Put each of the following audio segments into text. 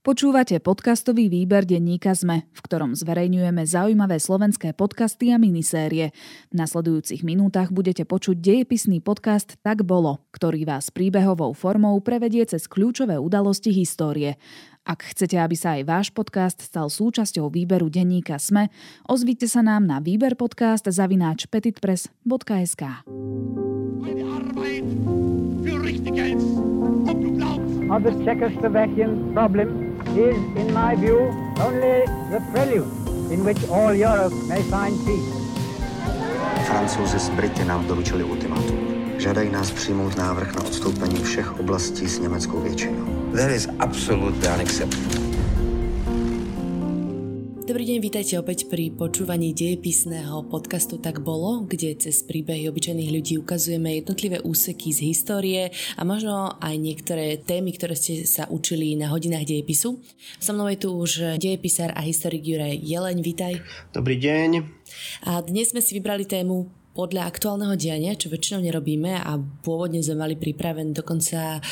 Počúvate podcastový výber denníka ZME, v ktorom zverejňujeme zaujímavé slovenské podcasty a minisérie. V nasledujúcich minútach budete počuť dejepisný podcast Tak bolo, ktorý vás príbehovou formou prevedie cez kľúčové udalosti histórie. Ak chcete, aby sa aj váš podcast stal súčasťou výberu denníka SME, ozvite sa nám na výber podcast zavináč petitpress.sk. Of the Czechoslovakian problem is, in my view, only the prelude in which all Europe may find peace. Francouzi z Brity nám doručili ultimátum. Žádají nás přijmout návrh na odstoupení všech oblastí s německou většinou. That is absolutely unacceptable. Dobrý deň, vítajte opäť pri počúvaní dejepisného podcastu Tak bolo, kde cez príbehy obyčajných ľudí ukazujeme jednotlivé úseky z histórie a možno aj niektoré témy, ktoré ste sa učili na hodinách dejepisu. So mnou je tu už dejepisár a historik Juraj Jeleň, vítaj. Dobrý deň. A dnes sme si vybrali tému podľa aktuálneho diania, čo väčšinou nerobíme a pôvodne sme mali pripravenú dokonca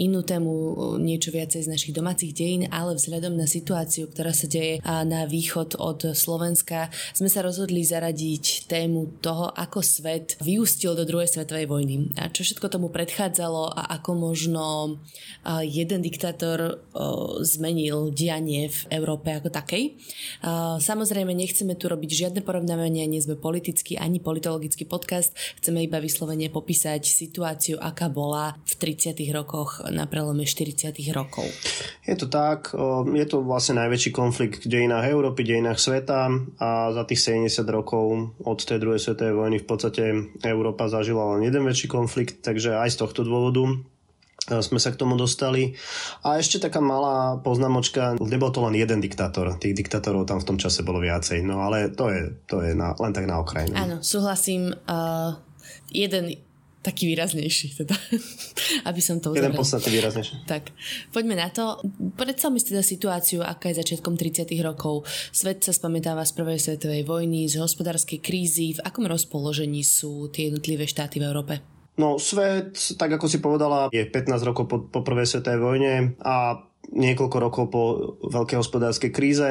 inú tému, niečo viacej z našich domácich dejín, ale vzhľadom na situáciu, ktorá sa deje na východ od Slovenska, sme sa rozhodli zaradiť tému toho, ako svet vyústil do druhej svetovej vojny a čo všetko tomu predchádzalo a ako možno jeden diktátor zmenil dianie v Európe ako takej. Samozrejme, nechceme tu robiť žiadne porovnávania, nie sme politicky ani politologi psychologický podcast. Chceme iba vyslovene popísať situáciu, aká bola v 30. rokoch na prelome 40. rokov. Je to tak, je to vlastne najväčší konflikt v dejinách Európy, dejinách sveta a za tých 70 rokov od tej druhej svetovej vojny v podstate Európa zažila len jeden väčší konflikt, takže aj z tohto dôvodu sme sa k tomu dostali. A ešte taká malá poznámočka, nebol to len jeden diktátor, tých diktátorov tam v tom čase bolo viacej, no ale to je, to je na, len tak na okrajine. Áno, súhlasím. Uh, jeden taký výraznejší, teda, aby som to uzavrel. Jeden podstatne výraznejší. Tak, poďme na to. Predstavme si teda situáciu, aká je začiatkom 30 rokov. Svet sa spamätáva z prvej svetovej vojny, z hospodárskej krízy. V akom rozpoložení sú tie jednotlivé štáty v Európe? No svet, tak ako si povedala, je 15 rokov po, po prvej svetovej vojne a niekoľko rokov po veľkej hospodárskej kríze.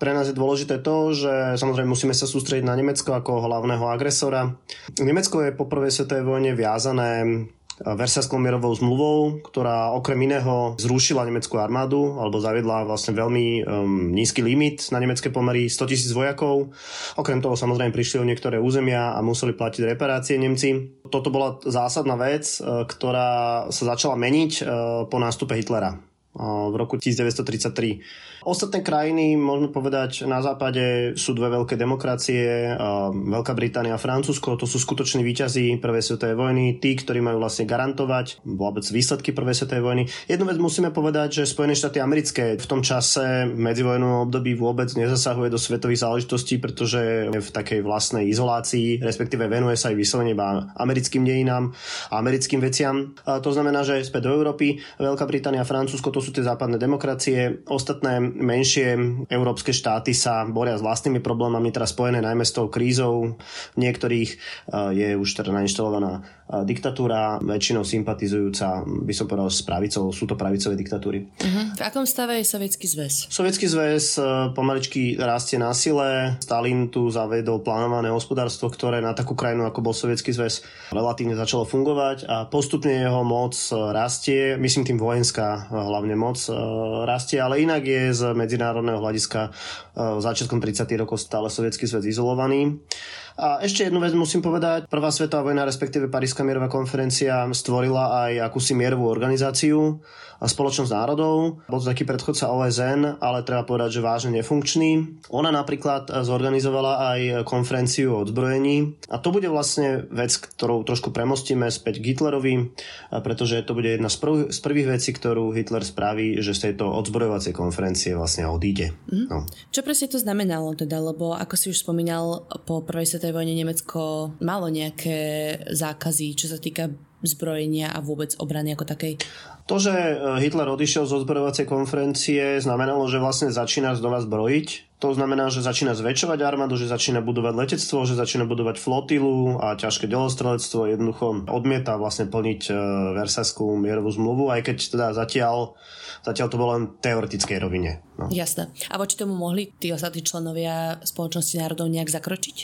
Pre nás je dôležité to, že samozrejme musíme sa sústrediť na Nemecko ako hlavného agresora. Nemecko je po prvej svetovej vojne viazané Versajskou mierovou zmluvou, ktorá okrem iného zrušila nemeckú armádu alebo zaviedla vlastne veľmi um, nízky limit na nemecké pomery 100 tisíc vojakov. Okrem toho samozrejme prišli o niektoré územia a museli platiť reparácie Nemci. Toto bola zásadná vec, uh, ktorá sa začala meniť uh, po nástupe Hitlera uh, v roku 1933. Ostatné krajiny, môžeme povedať, na západe sú dve veľké demokracie, Veľká Británia a Francúzsko, to sú skutoční výťazí prvej svetovej vojny, tí, ktorí majú vlastne garantovať vôbec výsledky prvej svetovej vojny. Jednu vec musíme povedať, že Spojené štáty americké v tom čase medzivojnovom období vôbec nezasahuje do svetových záležitostí, pretože je v takej vlastnej izolácii, respektíve venuje sa aj vyslovene iba americkým dejinám a americkým veciam. A to znamená, že späť do Európy, Veľká Británia a Francúzsko to sú tie západné demokracie, ostatné menšie európske štáty sa boria s vlastnými problémami, teraz spojené najmä s tou krízou. V niektorých eh, je už teda nainštalovaná eh, diktatúra, väčšinou sympatizujúca, by som povedal, s pravicou. Sú to pravicové diktatúry. Uh-huh. V akom stave je Sovietský zväz? Sovietský zväz eh, pomaličky rastie na sile. Stalin tu zavedol plánované hospodárstvo, ktoré na takú krajinu, ako bol Sovietský zväz, relatívne začalo fungovať a postupne jeho moc rastie, myslím tým vojenská hlavne moc rastie, ale inak je z medzinárodného hľadiska e, začiatkom 30. rokov stále sovietský svet izolovaný. A ešte jednu vec musím povedať. Prvá svetová vojna, respektíve Paríska mierová konferencia stvorila aj akúsi mierovú organizáciu, spoločnosť národov. Bol to taký predchodca OSN, ale treba povedať, že vážne nefunkčný. Ona napríklad zorganizovala aj konferenciu o odzbrojení a to bude vlastne vec, ktorou trošku premostíme späť k Hitlerovi, pretože to bude jedna z, prv, z prvých vecí, ktorú Hitler spraví, že z tejto odzbrojovacej konferencie vlastne odíde. Mm. No. Čo presne to znamenalo teda, lebo ako si už spomínal, po prvej svetovej vojne Nemecko malo nejaké zákazy, čo sa týka zbrojenia a vôbec obrany ako takej? To, že e, Hitler odišiel zo zbrojovacej konferencie, znamenalo, že vlastne začína znova zbrojiť. To znamená, že začína zväčšovať armádu, že začína budovať letectvo, že začína budovať flotilu a ťažké delostrelectvo. Jednoducho odmieta vlastne plniť e, Versajskú mierovú zmluvu, aj keď teda zatiaľ Zatiaľ to bolo len teoretickej rovine. No. Jasné. A voči tomu mohli tí ostatní členovia spoločnosti národov nejak zakročiť?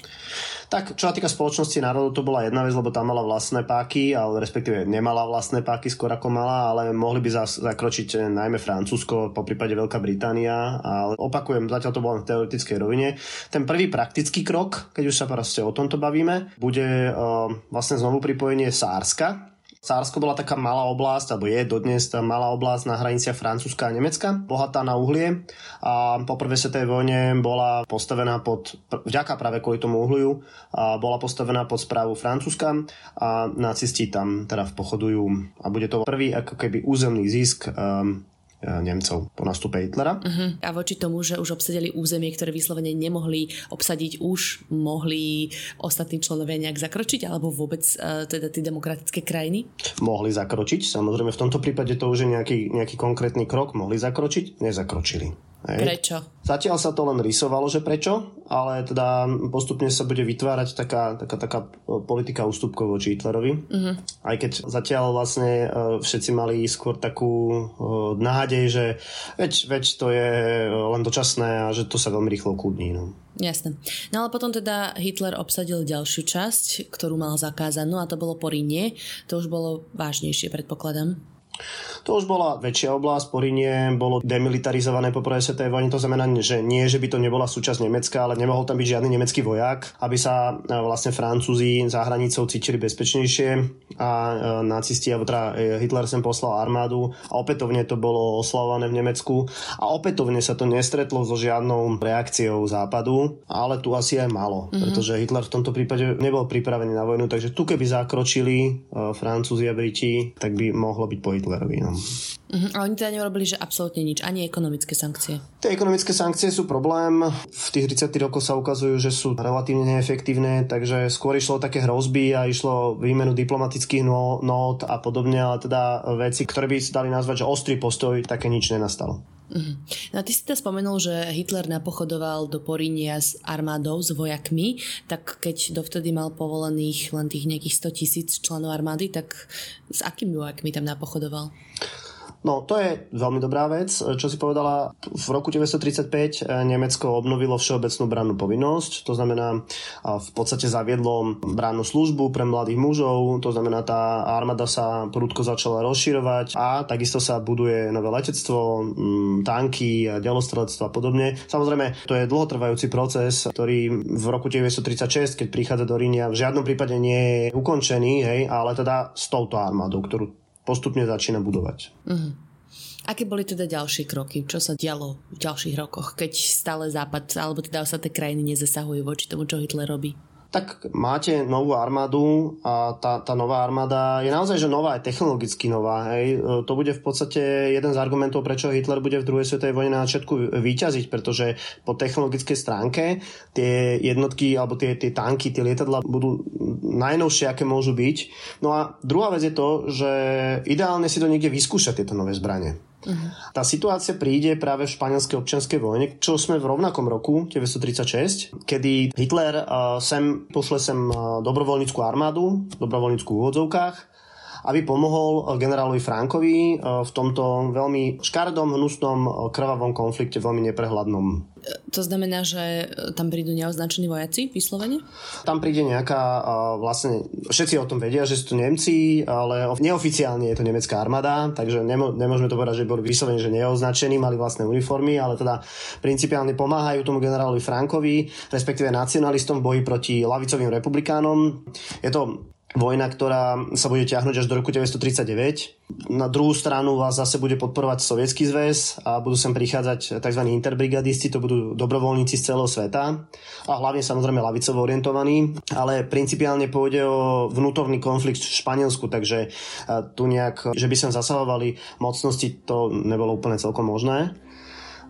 Tak, čo sa týka spoločnosti národov, to bola jedna vec, lebo tam mala vlastné páky, ale respektíve nemala vlastné páky skôr ako mala, ale mohli by zakročiť eh, najmä Francúzsko, po prípade Veľká Británia, ale opakujem, zatiaľ to bolo v teoretickej rovine. Ten prvý praktický krok, keď už sa proste o tomto bavíme, bude uh, vlastne znovu pripojenie Sárska, Sársko bola taká malá oblasť, alebo je dodnes tá malá oblasť na hraniciach Francúzska a Nemecka, bohatá na uhlie. A po prvej svetovej vojne bola postavená pod, vďaka práve kvôli tomu uhliu, a bola postavená pod správu Francúzska a nacisti tam teda pochodujú a bude to prvý ako keby územný zisk um, Nemcov po nastupe Hitlera. Uh-huh. A voči tomu, že už obsadili územie, ktoré vyslovene nemohli obsadiť, už mohli ostatní členovia nejak zakročiť, alebo vôbec uh, teda tie demokratické krajiny? Mohli zakročiť, samozrejme v tomto prípade to už je nejaký, nejaký konkrétny krok, mohli zakročiť, nezakročili. Hej. Prečo? Zatiaľ sa to len rysovalo, že prečo, ale teda postupne sa bude vytvárať taká, taká, taká politika ústupkov voči Hitlerovi. Uh-huh. Aj keď zatiaľ vlastne e, všetci mali skôr takú e, nádej, že veď, veď to je len dočasné a že to sa veľmi rýchlo kúdní. No. Jasné. No ale potom teda Hitler obsadil ďalšiu časť, ktorú mal zakázanú a to bolo Porínie. To už bolo vážnejšie, predpokladám. To už bola väčšia oblasť, Porinie bolo demilitarizované po prvej svetovej vojne, to znamená, že nie, že by to nebola súčasť Nemecka, ale nemohol tam byť žiadny nemecký vojak, aby sa e, vlastne Francúzi za hranicou cítili bezpečnejšie a e, nacisti, alebo teda e, Hitler sem poslal armádu a opätovne to bolo oslavované v Nemecku a opätovne sa to nestretlo so žiadnou reakciou západu, ale tu asi aj malo, mm-hmm. pretože Hitler v tomto prípade nebol pripravený na vojnu, takže tu keby zakročili Francúzi a Briti, tak by mohlo byť po Hitlerovi. No. Uh-huh. A oni teda neurobili, že absolútne nič, ani ekonomické sankcie. Tie ekonomické sankcie sú problém. V tých 30 rokoch sa ukazujú, že sú relatívne neefektívne, takže skôr išlo o také hrozby a išlo výmenu diplomatických nót a podobne, ale teda veci, ktoré by sa dali nazvať, že ostrý postoj, také nič nenastalo. Uh-huh. No a ty si teda spomenul, že Hitler napochodoval do Porínia s armádou, s vojakmi, tak keď dovtedy mal povolených len tých nejakých 100 tisíc členov armády, tak s akými vojakmi tam napochodoval? No, to je veľmi dobrá vec. Čo si povedala, v roku 1935 eh, Nemecko obnovilo všeobecnú brannú povinnosť, to znamená v podstate zaviedlo brannú službu pre mladých mužov, to znamená tá armáda sa prudko začala rozširovať a takisto sa buduje nové letectvo, mm, tanky, delostrelectvo a podobne. Samozrejme, to je dlhotrvajúci proces, ktorý v roku 1936, keď prichádza do Rínia, v žiadnom prípade nie je ukončený, hej, ale teda s touto armádou, ktorú postupne začína budovať. Uh-huh. Aké boli teda ďalšie kroky? Čo sa dialo v ďalších rokoch, keď stále Západ, alebo teda sa krajiny nezasahujú voči tomu, čo Hitler robí? Tak máte novú armádu a tá, tá nová armáda je naozaj, že nová, je technologicky nová. Hej. E, to bude v podstate jeden z argumentov, prečo Hitler bude v druhej svetovej vojne na začiatku vyťaziť, pretože po technologickej stránke tie jednotky alebo tie, tie tanky, tie lietadla budú najnovšie, aké môžu byť. No a druhá vec je to, že ideálne si to niekde vyskúšať tieto nové zbranie. Uh-huh. Tá situácia príde práve v španielskej občianskej vojne, čo sme v rovnakom roku, 1936, kedy Hitler uh, sem pošle sem uh, dobrovoľníckú armádu, dobrovoľníckú v úvodzovkách, aby pomohol eh, generálovi Frankovi v tomto veľmi škardom, hnusnom, krvavom konflikte, veľmi neprehľadnom. To znamená, že tam prídu neoznačení vojaci vyslovene? Tam príde nejaká, vlastne všetci o tom vedia, že sú to Nemci, ale neoficiálne je to nemecká armáda, takže nemôžeme to povedať, že boli vyslovene, že neoznačení, mali vlastné uniformy, ale teda principiálne pomáhajú tomu generálovi Frankovi, respektíve nacionalistom v boji proti lavicovým republikánom. Je to vojna, ktorá sa bude ťahnuť až do roku 1939. Na druhú stranu vás zase bude podporovať Sovietský zväz a budú sem prichádzať tzv. interbrigadisti, to budú dobrovoľníci z celého sveta a hlavne samozrejme lavicovo orientovaní, ale principiálne pôjde o vnútorný konflikt v Španielsku, takže tu nejak, že by sem zasahovali mocnosti, to nebolo úplne celkom možné.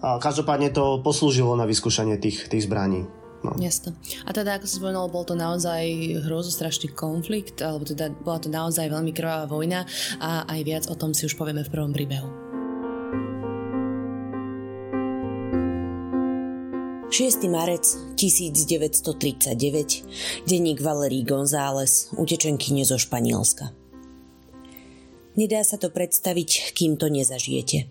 Každopádne to poslúžilo na vyskúšanie tých, tých zbraní. No. Jasne. A teda, ako si spomenul, bol to naozaj hrozostrašný konflikt, alebo teda bola to naozaj veľmi krvavá vojna a aj viac o tom si už povieme v prvom príbehu. 6. marec 1939, denník Valerí González, utečenkyne zo Španielska. Nedá sa to predstaviť, kým to nezažijete.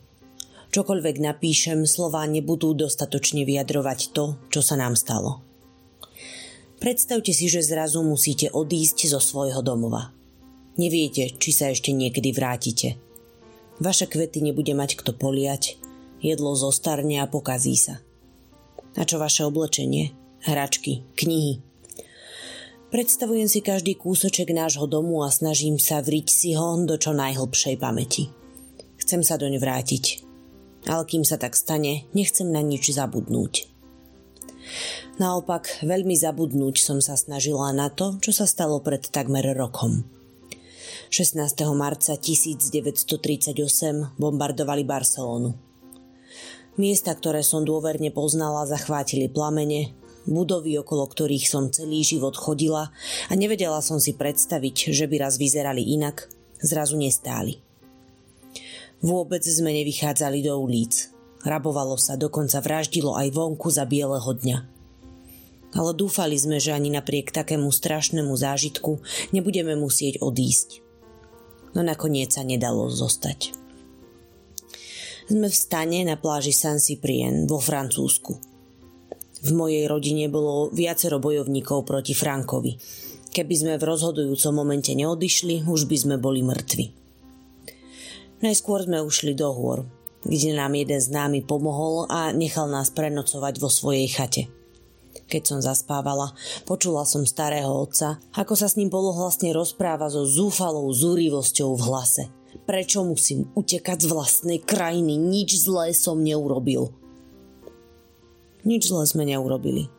Čokoľvek napíšem, slová nebudú dostatočne vyjadrovať to, čo sa nám stalo. Predstavte si, že zrazu musíte odísť zo svojho domova. Neviete, či sa ešte niekedy vrátite. Vaše kvety nebude mať kto poliať, jedlo zostarne a pokazí sa – na čo vaše oblečenie, hračky, knihy. Predstavujem si každý kúsoček nášho domu a snažím sa vriť si ho do čo najhlbšej pamäti. Chcem sa doň vrátiť. Ale kým sa tak stane, nechcem na nič zabudnúť. Naopak, veľmi zabudnúť som sa snažila na to, čo sa stalo pred takmer rokom. 16. marca 1938 bombardovali Barcelonu. Miesta, ktoré som dôverne poznala, zachvátili plamene, budovy, okolo ktorých som celý život chodila a nevedela som si predstaviť, že by raz vyzerali inak, zrazu nestáli. Vôbec sme nevychádzali do ulic. Rabovalo sa, dokonca vraždilo aj vonku za bieleho dňa. Ale dúfali sme, že ani napriek takému strašnému zážitku nebudeme musieť odísť. No nakoniec sa nedalo zostať. Sme v stane na pláži San Cyprien vo Francúzsku. V mojej rodine bolo viacero bojovníkov proti Frankovi. Keby sme v rozhodujúcom momente neodišli, už by sme boli mŕtvi. Najskôr sme ušli do hôr, kde nám jeden známy pomohol a nechal nás prenocovať vo svojej chate. Keď som zaspávala, počula som starého otca, ako sa s ním polohlasne rozpráva so zúfalou zúrivosťou v hlase – Prečo musím utekať z vlastnej krajiny? Nič zlé som neurobil. Nič zlé sme neurobili.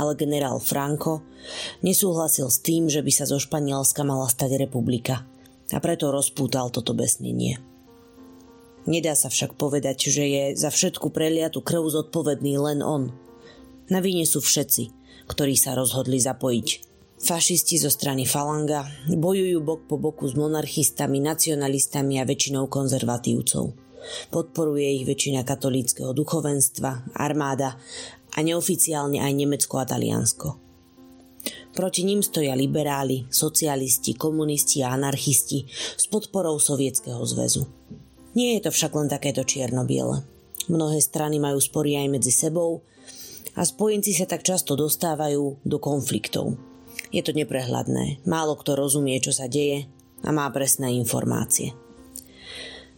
Ale generál Franco nesúhlasil s tým, že by sa zo Španielska mala stať republika a preto rozpútal toto besnenie. Nedá sa však povedať, že je za všetku preliatu krv zodpovedný len on. Na víne sú všetci, ktorí sa rozhodli zapojiť Fašisti zo strany Falanga bojujú bok po boku s monarchistami, nacionalistami a väčšinou konzervatívcov. Podporuje ich väčšina katolíckého duchovenstva, armáda a neoficiálne aj Nemecko a Taliansko. Proti ním stoja liberáli, socialisti, komunisti a anarchisti s podporou Sovietskeho zväzu. Nie je to však len takéto čierno-biele. Mnohé strany majú spory aj medzi sebou a spojenci sa tak často dostávajú do konfliktov. Je to neprehľadné, málo kto rozumie, čo sa deje a má presné informácie.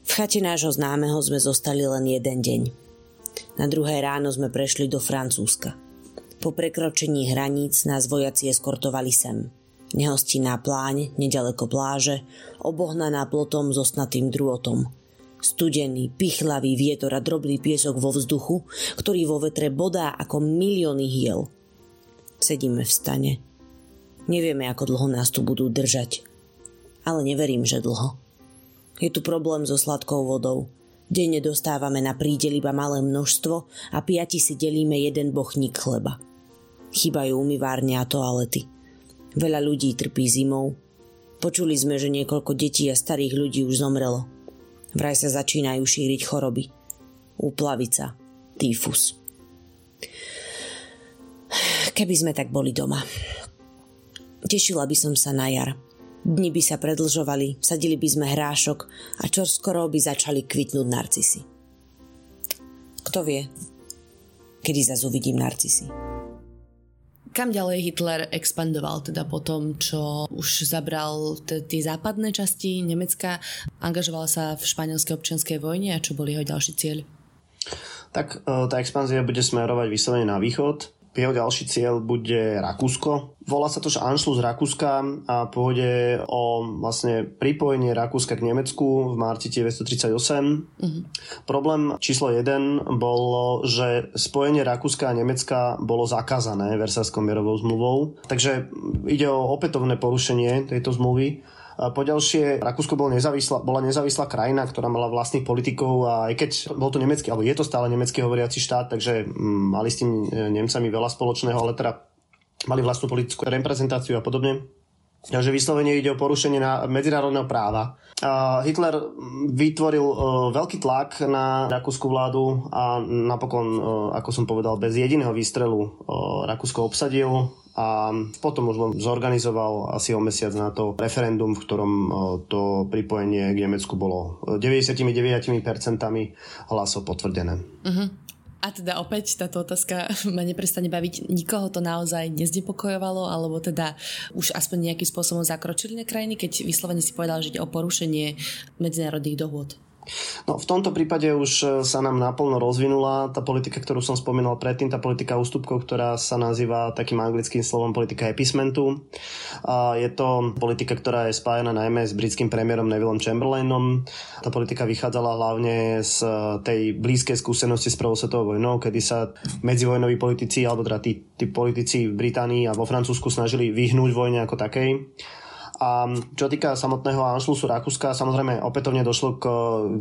V chate nášho známeho sme zostali len jeden deň. Na druhé ráno sme prešli do Francúzska. Po prekročení hraníc nás vojaci eskortovali sem. Nehostinná pláň, nedaleko pláže, obohnaná plotom so snatým drôtom. Studený, pichlavý vietor a drobný piesok vo vzduchu, ktorý vo vetre bodá ako milióny hiel. Sedíme v stane, Nevieme, ako dlho nás tu budú držať. Ale neverím, že dlho. Je tu problém so sladkou vodou. Denne dostávame na prídel iba malé množstvo a piati si delíme jeden bochník chleba. Chýbajú umývárne a toalety. Veľa ľudí trpí zimou. Počuli sme, že niekoľko detí a starých ľudí už zomrelo. Vraj sa začínajú šíriť choroby. Úplavica, týfus. Keby sme tak boli doma. Tešila by som sa na jar. Dni by sa predlžovali, sadili by sme hrášok a čo skoro by začali kvitnúť narcisy. Kto vie, kedy zase uvidím narcisy. Kam ďalej Hitler expandoval teda po tom, čo už zabral t- tie západné časti Nemecka, angažoval sa v španielskej občianskej vojne a čo bol jeho ďalší cieľ? Tak e, tá expanzia bude smerovať vyslovene na východ jeho ďalší cieľ bude Rakúsko. Volá sa to, že Anschluss Rakúska a pôjde o vlastne pripojenie Rakúska k Nemecku v marci 1938. Mm-hmm. Problém číslo 1 bolo, že spojenie Rakúska a Nemecka bolo zakázané Versálskou mierovou zmluvou. Takže ide o opätovné porušenie tejto zmluvy Poďalšie, Rakúsko bol nezávislá, bola nezávislá krajina, ktorá mala vlastných politikov a aj keď bol to nemecký, alebo je to stále nemecký hovoriaci štát, takže mm, mali s tým e, Nemcami veľa spoločného, ale teda mali vlastnú politickú reprezentáciu a podobne. Takže vyslovene ide o porušenie na medzinárodného práva. Hitler vytvoril uh, veľký tlak na rakúsku vládu a napokon, uh, ako som povedal, bez jediného výstrelu uh, Rakúsko obsadil a potom už zorganizoval asi o mesiac na to referendum, v ktorom to pripojenie k Nemecku bolo 99% hlasov potvrdené. Uh-huh. A teda opäť táto otázka ma neprestane baviť. Nikoho to naozaj neznepokojovalo, alebo teda už aspoň nejakým spôsobom zakročili na krajiny, keď vyslovene si povedal, že ide o porušenie medzinárodných dohôd? No, v tomto prípade už e, sa nám naplno rozvinula tá politika, ktorú som spomínal predtým, tá politika ústupkov, ktorá sa nazýva takým anglickým slovom politika epismentu. A je to politika, ktorá je spájana najmä s britským premiérom Nevilleom Chamberlainom. Tá politika vychádzala hlavne z e, tej blízkej skúsenosti s prvou svetovou vojnou, kedy sa medzivojnoví politici, alebo teda tí, tí politici v Británii a vo Francúzsku snažili vyhnúť vojne ako takej. A čo týka samotného Anšlusu Rakúska, samozrejme opätovne došlo k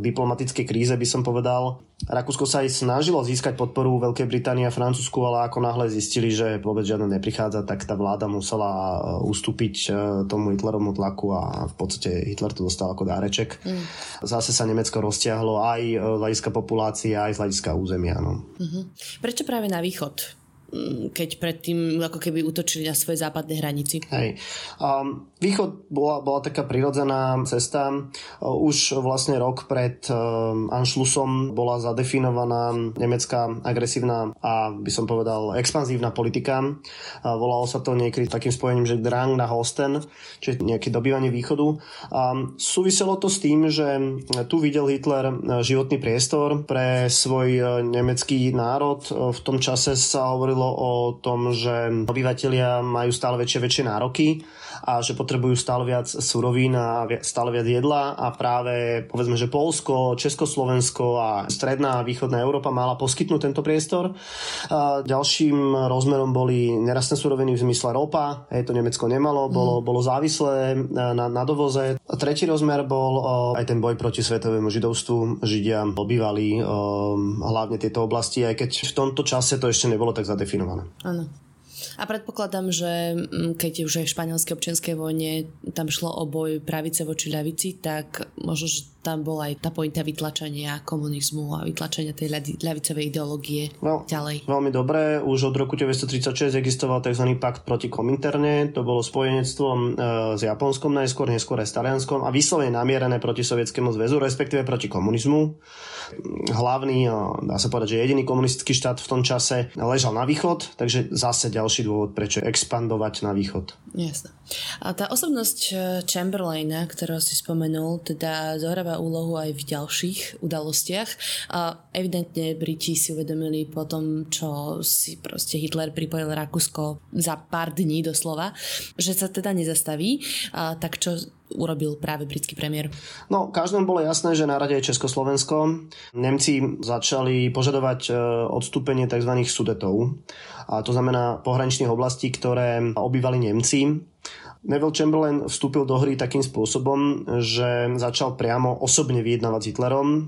diplomatickej kríze, by som povedal. Rakúsko sa aj snažilo získať podporu Veľkej Británie a Francúzsku, ale ako náhle zistili, že vôbec žiadne neprichádza, tak tá vláda musela e, ustúpiť e, tomu Hitlerovmu tlaku a v podstate Hitler to dostal ako dáreček. Mm. Zase sa Nemecko roztiahlo aj z hľadiska populácie, aj z hľadiska územia. No. Mm-hmm. Prečo práve na východ? Mm, keď predtým ako keby útočili na svoje západné hranici. Hej. Um, východ bola, bola taká prirodzená cesta. Uh, už vlastne rok pred um, Anschlussom bola zadefinovaná nemecká agresívna a by som povedal expanzívna politika. Uh, volalo sa to niekedy takým spojením, že Drang na Hosten, čiže nejaké dobývanie východu. Um, súviselo to s tým, že tu videl Hitler uh, životný priestor pre svoj nemecký národ. V tom čase sa hovorilo hovorilo o tom, že obyvateľia majú stále väčšie väčšie nároky a že potrebujú stále viac surovín a stále viac jedla a práve povedzme, že Polsko, Československo a stredná a východná Európa mala poskytnúť tento priestor. A ďalším rozmerom boli nerastné suroviny v zmysle ropa, hej, to Nemecko nemalo, bolo, mm. bolo závislé na, na dovoze. A tretí rozmer bol o, aj ten boj proti svetovému židovstvu. Židia obývali o, hlavne tieto oblasti, aj keď v tomto čase to ešte nebolo tak zadefinované. Áno. A predpokladám, že mm, keď už aj v španielskej občianskej vojne tam šlo o boj pravice voči ľavici, tak možno, že tam bola aj tá pointa vytlačenia komunizmu a vytlačenia tej ľavicovej ideológie no, ďalej. Veľmi dobré. Už od roku 1936 existoval tzv. pakt proti kominterne. To bolo spojenectvom e, s Japonskom najskôr, neskôr aj s Talianskom a vyslovene namierené proti Sovietskému zväzu, respektíve proti komunizmu hlavný, dá sa povedať, že jediný komunistický štát v tom čase ležal na východ, takže zase ďalší dôvod, prečo expandovať na východ. Jasné. A tá osobnosť e, Chamberlaina, ktorého si spomenul, teda zohráva úlohu aj v ďalších udalostiach. A evidentne Briti si uvedomili po tom, čo si proste Hitler pripojil Rakúsko za pár dní doslova, že sa teda nezastaví. A tak čo urobil práve britský premiér? No, každému bolo jasné, že na rade je Československo. Nemci začali požadovať e, odstúpenie tzv. sudetov, a to znamená pohraničných oblastí, ktoré obývali Nemci. Neville Chamberlain vstúpil do hry takým spôsobom, že začal priamo osobne vyjednávať s Hitlerom. E,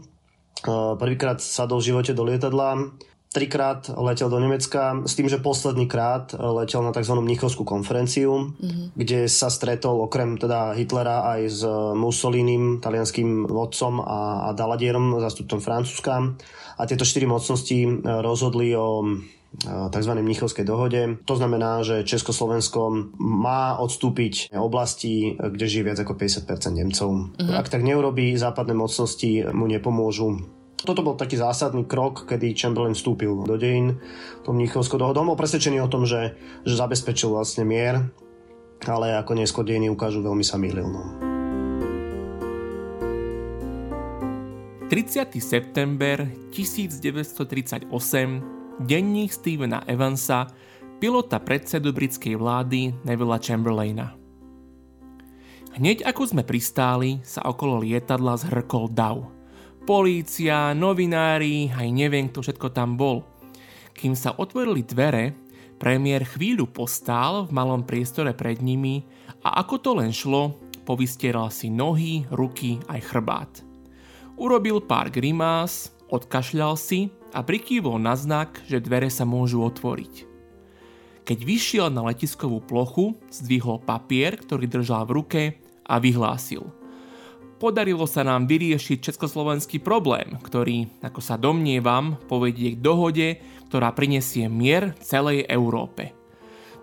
prvýkrát sadol v živote do lietadla, trikrát letel do Nemecka s tým, že posledný krát letel na tzv. Mnichovskú konferenciu, mm-hmm. kde sa stretol okrem teda Hitlera aj s Mussolinim, talianským vodcom a, a Daladierom, zastupcom Francúzska. A tieto štyri mocnosti rozhodli o tzv. Mnichovskej dohode. To znamená, že Československo má odstúpiť oblasti, kde žije viac ako 50% Nemcov. Mm-hmm. Ak tak neurobí, západné mocnosti mu nepomôžu toto bol taký zásadný krok, kedy Chamberlain vstúpil do dejín tom Mníchovskou dohodou. Bol presvedčený o tom, že, že zabezpečil vlastne mier, ale ako neskôr dejiny ukážu, veľmi sa mýlil. No. 30. september 1938 denník Stevena Evansa, pilota predsedu britskej vlády Nevilla Chamberlaina. Hneď ako sme pristáli, sa okolo lietadla zhrkol dav – polícia, novinári, aj neviem kto všetko tam bol. Kým sa otvorili dvere, premiér chvíľu postál v malom priestore pred nimi a ako to len šlo, povystieral si nohy, ruky aj chrbát. Urobil pár grimás, odkašľal si a prikývol na znak, že dvere sa môžu otvoriť. Keď vyšiel na letiskovú plochu, zdvihol papier, ktorý držal v ruke a vyhlásil. Podarilo sa nám vyriešiť československý problém, ktorý, ako sa domnievam, povedie k dohode, ktorá prinesie mier celej Európe.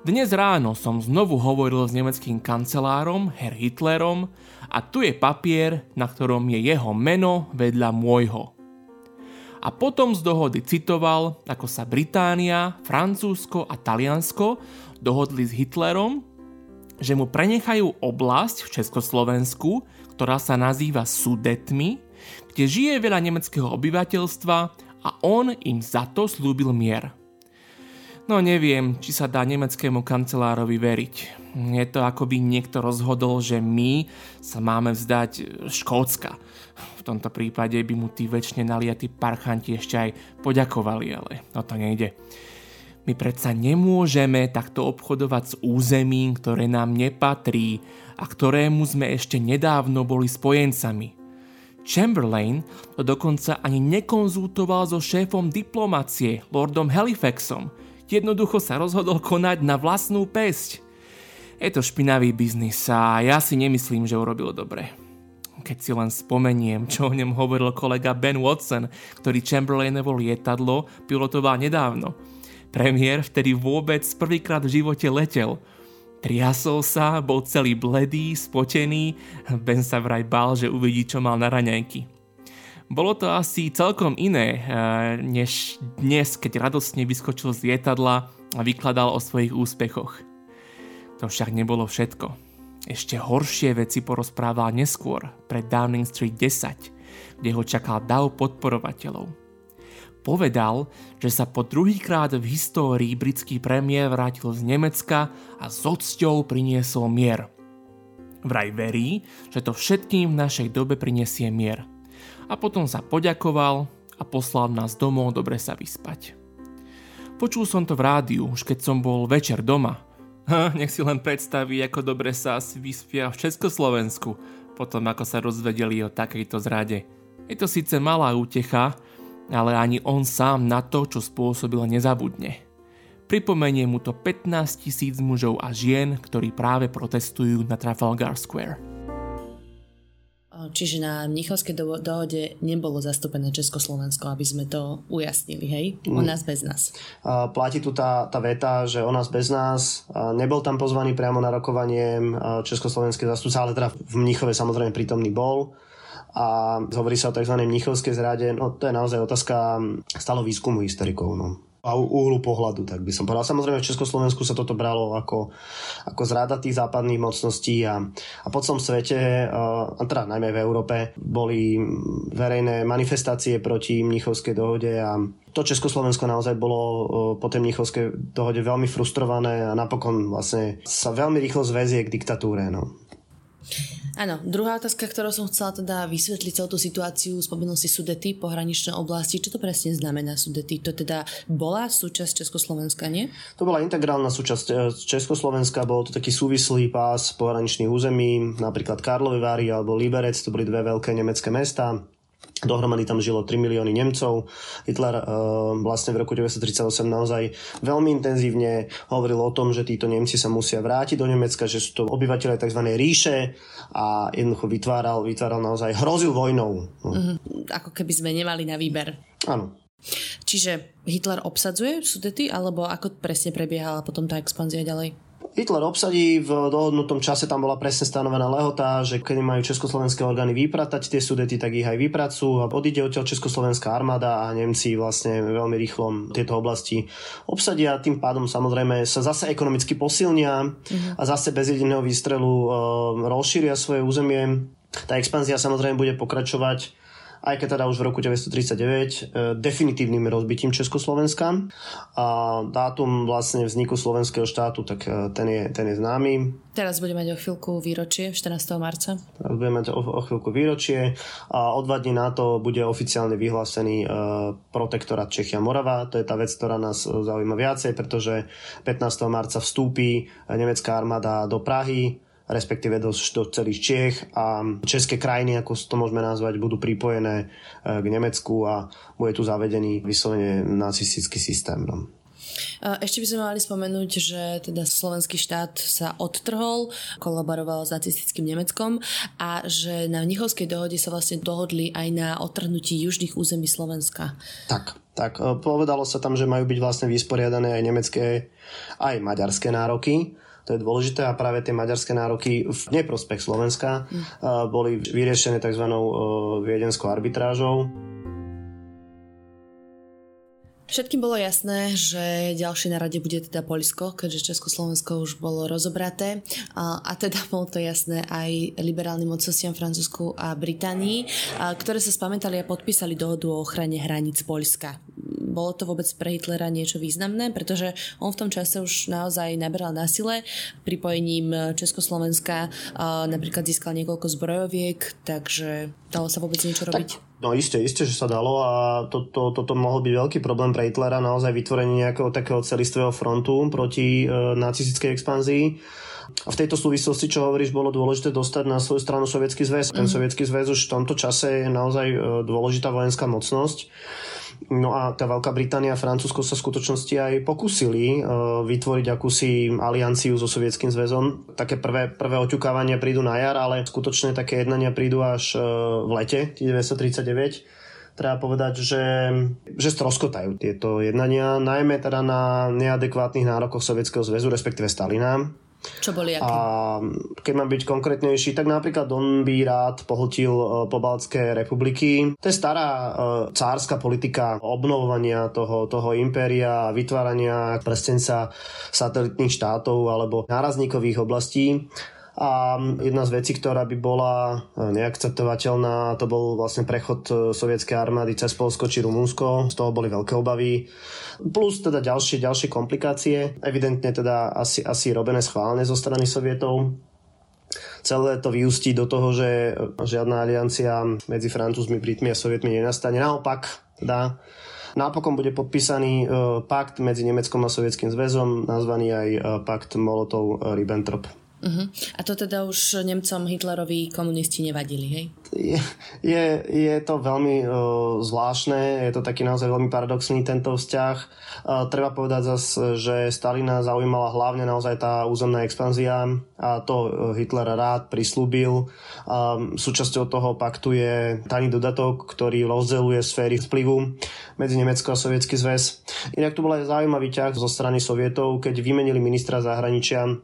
Dnes ráno som znovu hovoril s nemeckým kancelárom, Herr Hitlerom, a tu je papier, na ktorom je jeho meno vedľa môjho. A potom z dohody citoval, ako sa Británia, Francúzsko a Taliansko dohodli s Hitlerom, že mu prenechajú oblasť v Československu, ktorá sa nazýva Sudetmi, kde žije veľa nemeckého obyvateľstva a on im za to slúbil mier. No neviem, či sa dá nemeckému kancelárovi veriť. Je to ako by niekto rozhodol, že my sa máme vzdať Škótska. V tomto prípade by mu tí väčšine naliatí parchanti ešte aj poďakovali, ale o to nejde. My predsa nemôžeme takto obchodovať s územím, ktoré nám nepatrí a ktorému sme ešte nedávno boli spojencami. Chamberlain to dokonca ani nekonzultoval so šéfom diplomacie, lordom Halifaxom, Jednoducho sa rozhodol konať na vlastnú pesť. Je to špinavý biznis a ja si nemyslím, že urobil dobre. Keď si len spomeniem, čo o ňom hovoril kolega Ben Watson, ktorý Chamberlainovo lietadlo pilotoval nedávno. Premiér vtedy vôbec prvýkrát v živote letel. Triasol sa, bol celý bledý, spotený, Ben sa vraj bál, že uvidí, čo mal na raňajky. Bolo to asi celkom iné, eh, než dnes, keď radostne vyskočil z lietadla a vykladal o svojich úspechoch. To však nebolo všetko. Ešte horšie veci porozprával neskôr, pred Downing Street 10, kde ho čakal dav podporovateľov. Povedal, že sa po druhýkrát v histórii britský premiér vrátil z Nemecka a s odsťou priniesol mier. Vraj verí, že to všetkým v našej dobe prinesie mier – a potom sa poďakoval a poslal nás domov dobre sa vyspať. Počul som to v rádiu, už keď som bol večer doma. Nech si len predstaví, ako dobre sa asi vyspia v Československu, potom ako sa rozvedeli o takejto zrade. Je to síce malá útecha, ale ani on sám na to, čo spôsobil, nezabudne. Pripomenie mu to 15 tisíc mužov a žien, ktorí práve protestujú na Trafalgar Square. Čiže na Mnichovskej do- dohode nebolo zastúpené Československo, aby sme to ujasnili, hej? O mm. nás bez nás. A platí tu tá, tá veta, že o nás bez nás. Nebol tam pozvaný priamo na rokovanie Československej zastupca, ale teda v Mnichove samozrejme prítomný bol a hovorí sa o tzv. mnichovskej zrade, no to je naozaj otázka stále výskumu historikov. No a uhlu pohľadu, tak by som povedal. Samozrejme v Československu sa toto bralo ako, ako zrada tých západných mocností a, a po celom svete, a teda najmä v Európe, boli verejné manifestácie proti Mnichovskej dohode a to Československo naozaj bolo po tej Mnichovskej dohode veľmi frustrované a napokon vlastne sa veľmi rýchlo zväzie k diktatúre. No. Áno, druhá otázka, ktorú som chcela teda vysvetliť celú tú situáciu, spomenul si Sudety, pohraničné oblasti. Čo to presne znamená Sudety? To teda bola súčasť Československa, nie? To bola integrálna súčasť e, Československa, bol to taký súvislý pás pohraničných území, napríklad Karlovy Vary alebo Liberec, to boli dve veľké nemecké mesta Dohromady tam žilo 3 milióny Nemcov. Hitler uh, vlastne v roku 1938 naozaj veľmi intenzívne hovoril o tom, že títo Nemci sa musia vrátiť do Nemecka, že sú to obyvateľe tzv. ríše a jednoducho vytváral, vytváral naozaj, hrozil vojnou. Mm-hmm. Ako keby sme nemali na výber. Áno. Čiže Hitler obsadzuje Sudety, alebo ako presne prebiehala potom tá expanzia ďalej? Hitler obsadí, v dohodnutom čase tam bola presne stanovená lehota, že keď majú československé orgány vypratať tie sudety, tak ich aj vypracujú a odíde odtiaľ československá armáda a Nemci vlastne veľmi rýchlo tieto oblasti obsadia. Tým pádom samozrejme sa zase ekonomicky posilnia a zase bez jediného výstrelu e, rozšíria svoje územie. Tá expanzia samozrejme bude pokračovať aj keď teda už v roku 1939 e, definitívnym rozbitím Československa. A dátum vlastne vzniku slovenského štátu, tak e, ten je, ten je známy. Teraz budeme mať o chvíľku výročie, 14. marca. Teraz budeme mať o, o chvíľku výročie a o dva dní na to bude oficiálne vyhlásený e, protektorát Čechia Morava. To je tá vec, ktorá nás zaujíma viacej, pretože 15. marca vstúpi nemecká armáda do Prahy respektíve do, do celých Čiech a české krajiny, ako to môžeme nazvať, budú pripojené e, k Nemecku a bude tu zavedený vyslovene nacistický systém. No. Ešte by sme mali spomenúť, že teda slovenský štát sa odtrhol, kolaboroval s nacistickým Nemeckom a že na Mnichovskej dohode sa vlastne dohodli aj na odtrhnutí južných území Slovenska. Tak, tak e, povedalo sa tam, že majú byť vlastne vysporiadané aj nemecké, aj maďarské nároky. To je dôležité a práve tie maďarské nároky v neprospech Slovenska mm. boli vyriešené tzv. E, viedenskou arbitrážou. Všetkým bolo jasné, že ďalšie na rade bude teda Polsko, keďže Československo už bolo rozobraté a, a teda bolo to jasné aj liberálnym mocnostiam Francúzsku a Británii, a, ktoré sa spamätali a podpísali dohodu o ochrane hraníc Polska. Bolo to vôbec pre Hitlera niečo významné, pretože on v tom čase už naozaj naberal na sile. Pripojením Československa a, napríklad získal niekoľko zbrojoviek, takže dalo sa vôbec niečo robiť? Tak No isté, isté, že sa dalo a toto to, to, to mohol byť veľký problém pre Hitlera, naozaj vytvorenie nejakého takého celistvého frontu proti e, nacistickej expanzii. A v tejto súvislosti, čo hovoríš, bolo dôležité dostať na svoju stranu Sovietský zväz. Ten mm. Sovietský zväz už v tomto čase je naozaj e, dôležitá vojenská mocnosť No a tá Veľká Británia a Francúzsko sa v skutočnosti aj pokúsili uh, vytvoriť akúsi alianciu so Sovietským zväzom. Také prvé, prvé oťukávania prídu na jar, ale skutočne také jednania prídu až uh, v lete 1939 treba povedať, že, že stroskotajú tieto jednania, najmä teda na neadekvátnych nárokoch Sovietskeho zväzu, respektíve Stalina. Čo boli aké? A keď mám byť konkrétnejší, tak napríklad on by rád pohltil e, pobaltské republiky. To je stará e, cárska politika obnovovania toho, toho impéria, vytvárania prstenca satelitných štátov alebo nárazníkových oblastí. A jedna z vecí, ktorá by bola e, neakceptovateľná, to bol vlastne prechod e, sovietskej armády cez Polsko či Rumunsko. Z toho boli veľké obavy. Plus teda ďalšie, ďalšie komplikácie. Evidentne teda asi, asi robené schválne zo strany Sovietov. Celé to vyústí do toho, že žiadna aliancia medzi Francúzmi, Britmi a Sovietmi nenastane. Naopak, teda Napokon bude podpísaný pakt medzi Nemeckom a Sovietským zväzom, nazvaný aj pakt Molotov-Ribbentrop. Uh-huh. A to teda už Nemcom Hitlerovi komunisti nevadili, hej? Je, je, je to veľmi uh, zvláštne, je to taký naozaj veľmi paradoxný tento vzťah. Uh, treba povedať zase, že Stalina zaujímala hlavne naozaj tá územná expanzia a to uh, Hitler rád prislúbil. Um, súčasťou toho paktu je tajný dodatok, ktorý rozdeluje sféry vplyvu medzi Nemecko a Sovietský zväz. Inak tu bol aj zaujímavý ťah zo strany Sovietov, keď vymenili ministra zahraničia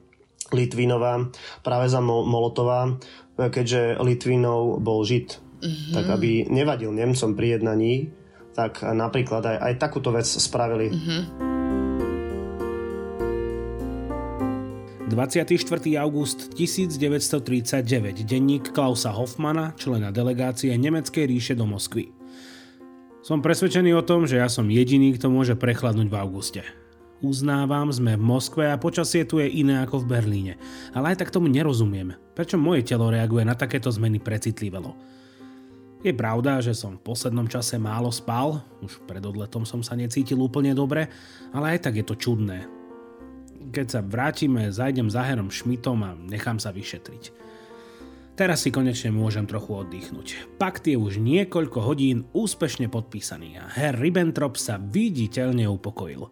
Litvinová práve za Molotová, keďže Litvinov bol Žid. Mm-hmm. Tak aby nevadil Nemcom pri jednaní, tak napríklad aj, aj takúto vec spravili. Mm-hmm. 24. august 1939, denník Klausa Hoffmana, člena delegácie Nemeckej ríše do Moskvy. Som presvedčený o tom, že ja som jediný, kto môže prechladnúť v auguste. Uznávam, sme v Moskve a počasie tu je iné ako v Berlíne. Ale aj tak tomu nerozumiem. Prečo moje telo reaguje na takéto zmeny precitlivelo? Je pravda, že som v poslednom čase málo spal, už pred odletom som sa necítil úplne dobre, ale aj tak je to čudné. Keď sa vrátime, zajdem za Herom Schmidtom a nechám sa vyšetriť. Teraz si konečne môžem trochu oddychnúť. Pakt je už niekoľko hodín úspešne podpísaný a Herr Ribbentrop sa viditeľne upokojil.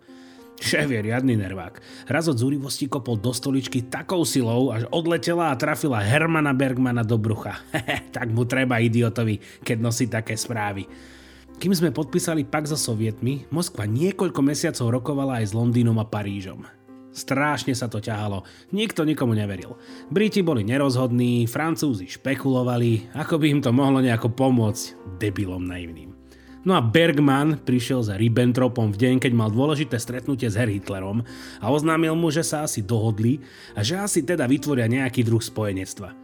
Šéf je riadny nervák. Raz od zúrivosti kopol do stoličky takou silou, až odletela a trafila Hermana Bergmana do brucha. tak mu treba idiotovi, keď nosí také správy. Kým sme podpísali pak so sovietmi, Moskva niekoľko mesiacov rokovala aj s Londýnom a Parížom. Strášne sa to ťahalo, nikto nikomu neveril. Briti boli nerozhodní, Francúzi špekulovali, ako by im to mohlo nejako pomôcť debilom naivným. No a Bergman prišiel za Ribbentropom v deň, keď mal dôležité stretnutie s Herr Hitlerom a oznámil mu, že sa asi dohodli a že asi teda vytvoria nejaký druh spojenectva.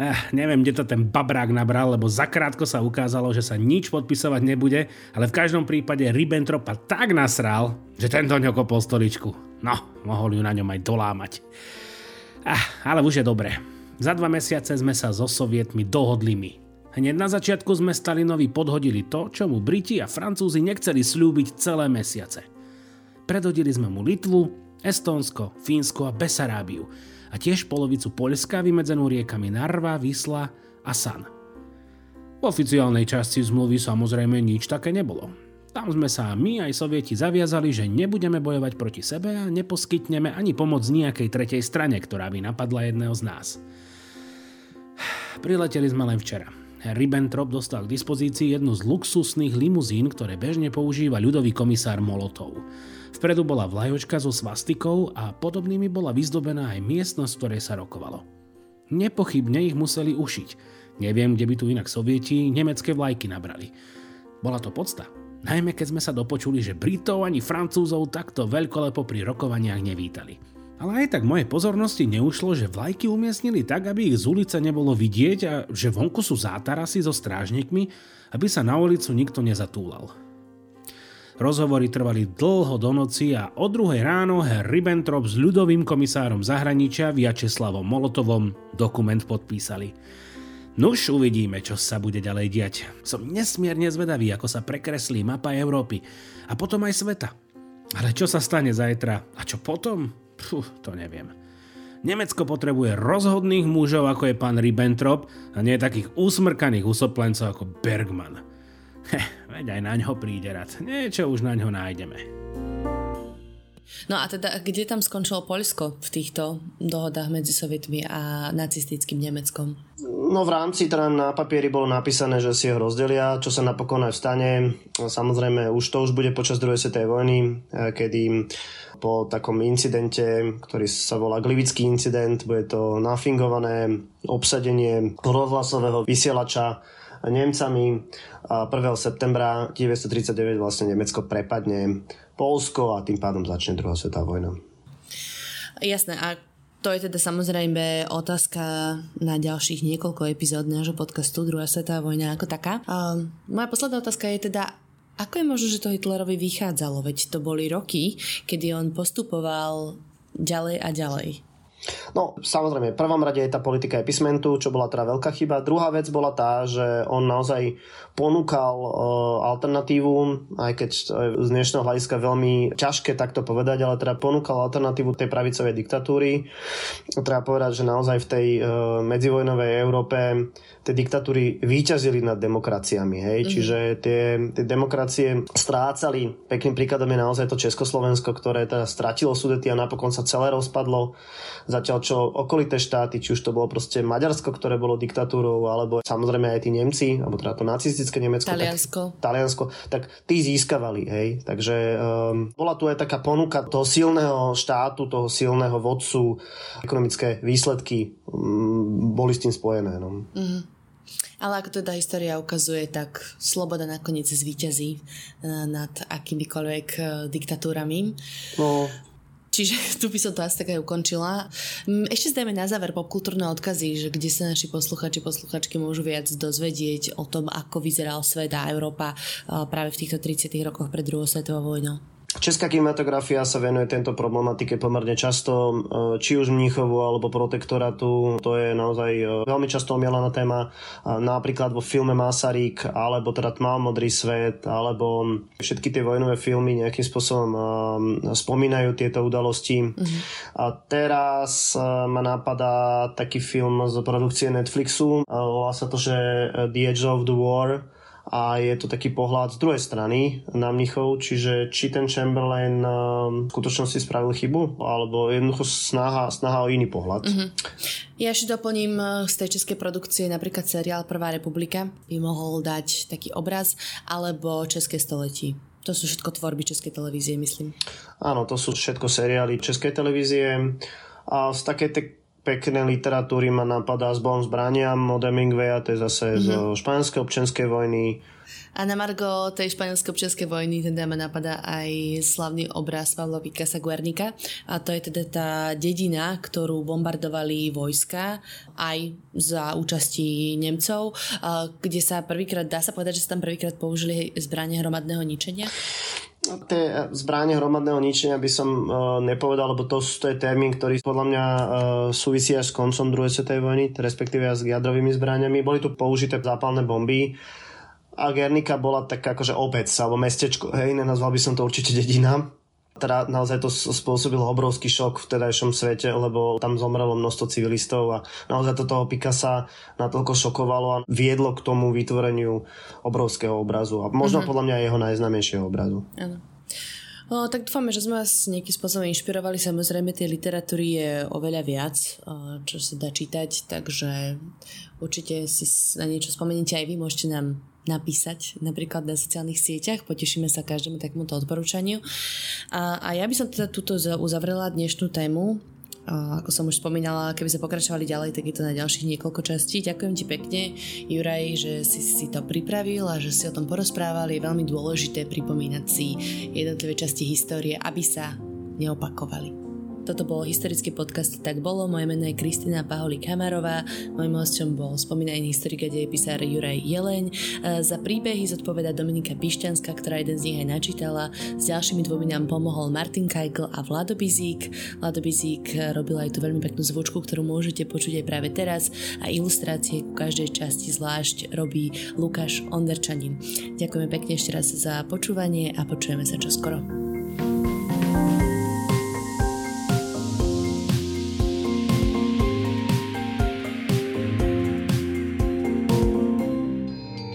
Eh, neviem, kde to ten babrák nabral, lebo zakrátko sa ukázalo, že sa nič podpisovať nebude, ale v každom prípade Ribbentropa tak nasral, že tento ňo kopol stoličku. No, mohol ju na ňom aj dolámať. Ah, ale už je dobre. Za dva mesiace sme sa so sovietmi dohodli my. Hneď na začiatku sme Stalinovi podhodili to, čo mu Briti a Francúzi nechceli slúbiť celé mesiace. Predhodili sme mu Litvu, Estónsko, Fínsko a Besarábiu a tiež polovicu Poľska vymedzenú riekami Narva, Vysla a San. V oficiálnej časti zmluvy samozrejme nič také nebolo. Tam sme sa my aj sovieti zaviazali, že nebudeme bojovať proti sebe a neposkytneme ani pomoc nejakej tretej strane, ktorá by napadla jedného z nás. Prileteli sme len včera. Ribbentrop dostal k dispozícii jednu z luxusných limuzín, ktoré bežne používa ľudový komisár Molotov. Vpredu bola vlajočka so svastikou a podobnými bola vyzdobená aj miestnosť, v ktorej sa rokovalo. Nepochybne ich museli ušiť. Neviem, kde by tu inak sovieti nemecké vlajky nabrali. Bola to podsta, Najmä keď sme sa dopočuli, že Britov ani Francúzov takto veľkolepo pri rokovaniach nevítali. Ale aj tak mojej pozornosti neušlo, že vlajky umiestnili tak, aby ich z ulice nebolo vidieť a že vonku sú zátarasy so strážnikmi, aby sa na ulicu nikto nezatúlal. Rozhovory trvali dlho do noci a o druhej ráno Herr Ribbentrop s ľudovým komisárom zahraničia Viačeslavom Molotovom dokument podpísali. Nuž uvidíme, čo sa bude ďalej diať. Som nesmierne zvedavý, ako sa prekreslí mapa Európy a potom aj sveta. Ale čo sa stane zajtra a čo potom? Puh, to neviem. Nemecko potrebuje rozhodných mužov, ako je pán Ribbentrop a nie takých úsmrkaných usoplencov ako Bergman. Heh, veď aj na ňo príde rad. Niečo už na ňo nájdeme. No a teda, kde tam skončilo Poľsko v týchto dohodách medzi Sovietmi a nacistickým Nemeckom? No v rámci teda na papieri bolo napísané, že si ho rozdelia, čo sa napokon aj stane. Samozrejme, už to už bude počas druhej svetovej vojny, eh, kedy po takom incidente, ktorý sa volá Glivický incident, bude to nafingované obsadenie rozhlasového vysielača Nemcami a 1. septembra 1939 vlastne Nemecko prepadne Polsko a tým pádom začne druhá svetová vojna. Jasné, a to je teda samozrejme otázka na ďalších niekoľko epizód nášho podcastu Druhá svetová vojna ako taká. A moja posledná otázka je teda, ako je možné, že to Hitlerovi vychádzalo? Veď to boli roky, kedy on postupoval ďalej a ďalej. No, samozrejme, v prvom rade je tá politika epismentu, čo bola teda veľká chyba. Druhá vec bola tá, že on naozaj ponúkal uh, alternatívu, aj keď z dnešného hľadiska veľmi ťažké takto povedať, ale teda ponúkal alternatívu tej pravicovej diktatúry. Treba povedať, že naozaj v tej uh, medzivojnovej Európe tie diktatúry výťazili nad demokraciami. Hej? Mm-hmm. Čiže tie, tie demokracie strácali. Pekným príkladom je naozaj to Československo, ktoré teda stratilo sudety a napokon sa celé rozpadlo Zatiaľ čo okolité štáty, či už to bolo proste Maďarsko, ktoré bolo diktatúrou, alebo samozrejme aj tí Nemci, alebo teda to nacistické Nemecko. Taliansko. Tak, Taliansko, tak tí získavali, hej. Takže um, bola tu aj taká ponuka toho silného štátu, toho silného vodcu. Ekonomické výsledky um, boli s tým spojené. No. Mm-hmm. Ale ako teda história ukazuje, tak sloboda nakoniec zvíťazí e, nad akýmikoľvek e, diktatúrami. No, Čiže tu by som to asi tak aj ukončila. Mm, ešte zdajme na záver popkultúrne odkazy, že kde sa naši posluchači, posluchačky môžu viac dozvedieť o tom, ako vyzeral svet a Európa práve v týchto 30 rokoch pred druhou svetovou vojnou. Česká kinematografia sa venuje tento problematike pomerne často, e, či už Mníchovu alebo protektorátu. To je naozaj e, veľmi často omielaná téma. Napríklad vo filme Masaryk, alebo teda Tmál modrý svet, alebo všetky tie vojnové filmy nejakým spôsobom e, spomínajú tieto udalosti. Mm-hmm. A teraz ma napadá taký film z produkcie Netflixu. Volá sa to, že The Edge of the War a je to taký pohľad z druhej strany na Mnichov, čiže či ten Chamberlain um, v skutočnosti spravil chybu, alebo jednoducho snaha, snaha o iný pohľad. Mm-hmm. Ja ešte doplním uh, z tej českej produkcie napríklad seriál Prvá republika by mohol dať taký obraz, alebo České století. To sú všetko tvorby Českej televízie, myslím. Áno, to sú všetko seriály Českej televízie. A z takej pekné literatúry ma napadá s Bom zbraniam od Hemingwaya, to je zase mm-hmm. zo španielskej občianskej vojny. A na Margo tej španielskej občianskej vojny teda ma napadá aj slavný obraz Pavla Picasso Guernica a to je teda tá dedina, ktorú bombardovali vojska aj za účasti Nemcov, kde sa prvýkrát, dá sa povedať, že sa tam prvýkrát použili zbranie hromadného ničenia? Tie zbráne hromadného ničenia by som uh, nepovedal, lebo to, to je termín, ktorý podľa mňa uh, súvisí až s koncom druhej svetovej vojny, respektíve aj s jadrovými zbraniami. Boli tu použité zápalné bomby a Gernika bola tak akože obec alebo mestečko, hej, nenazval by som to určite dedina. Teda naozaj to spôsobilo obrovský šok v tedajšom svete, lebo tam zomrelo množstvo civilistov a naozaj to toho Picasa natoľko šokovalo a viedlo k tomu vytvoreniu obrovského obrazu a možno mm-hmm. podľa mňa jeho najznamejšieho obrazu. Ano. No, tak dúfame, že sme vás nejakým spôsobom inšpirovali. Samozrejme, tej literatúry je oveľa viac, čo sa dá čítať, takže určite si na niečo spomeniete aj vy. Môžete nám napísať napríklad na sociálnych sieťach. Potešíme sa každému takémuto odporúčaniu. A, a ja by som teda túto uzavrela dnešnú tému a ako som už spomínala, keby sme pokračovali ďalej, tak je to na ďalších niekoľko častí. Ďakujem ti pekne, Juraj, že si si to pripravil a že si o tom porozprávali. Je veľmi dôležité pripomínať si jednotlivé časti histórie, aby sa neopakovali. Toto bol historický podcast Tak bolo. Moje meno je Kristina Paholi Kamarová. Mojím hostom bol spomínaný historik a dejepisár Juraj Jeleň. E, za príbehy zodpoveda Dominika Pišťanská, ktorá jeden z nich aj načítala. S ďalšími dvomi nám pomohol Martin Kajgl a Vlado Bizík. Vlado Bizík robil aj tú veľmi peknú zvučku, ktorú môžete počuť aj práve teraz a ilustrácie ku každej časti zvlášť robí Lukáš Onderčanin. Ďakujeme pekne ešte raz za počúvanie a počujeme sa čoskoro.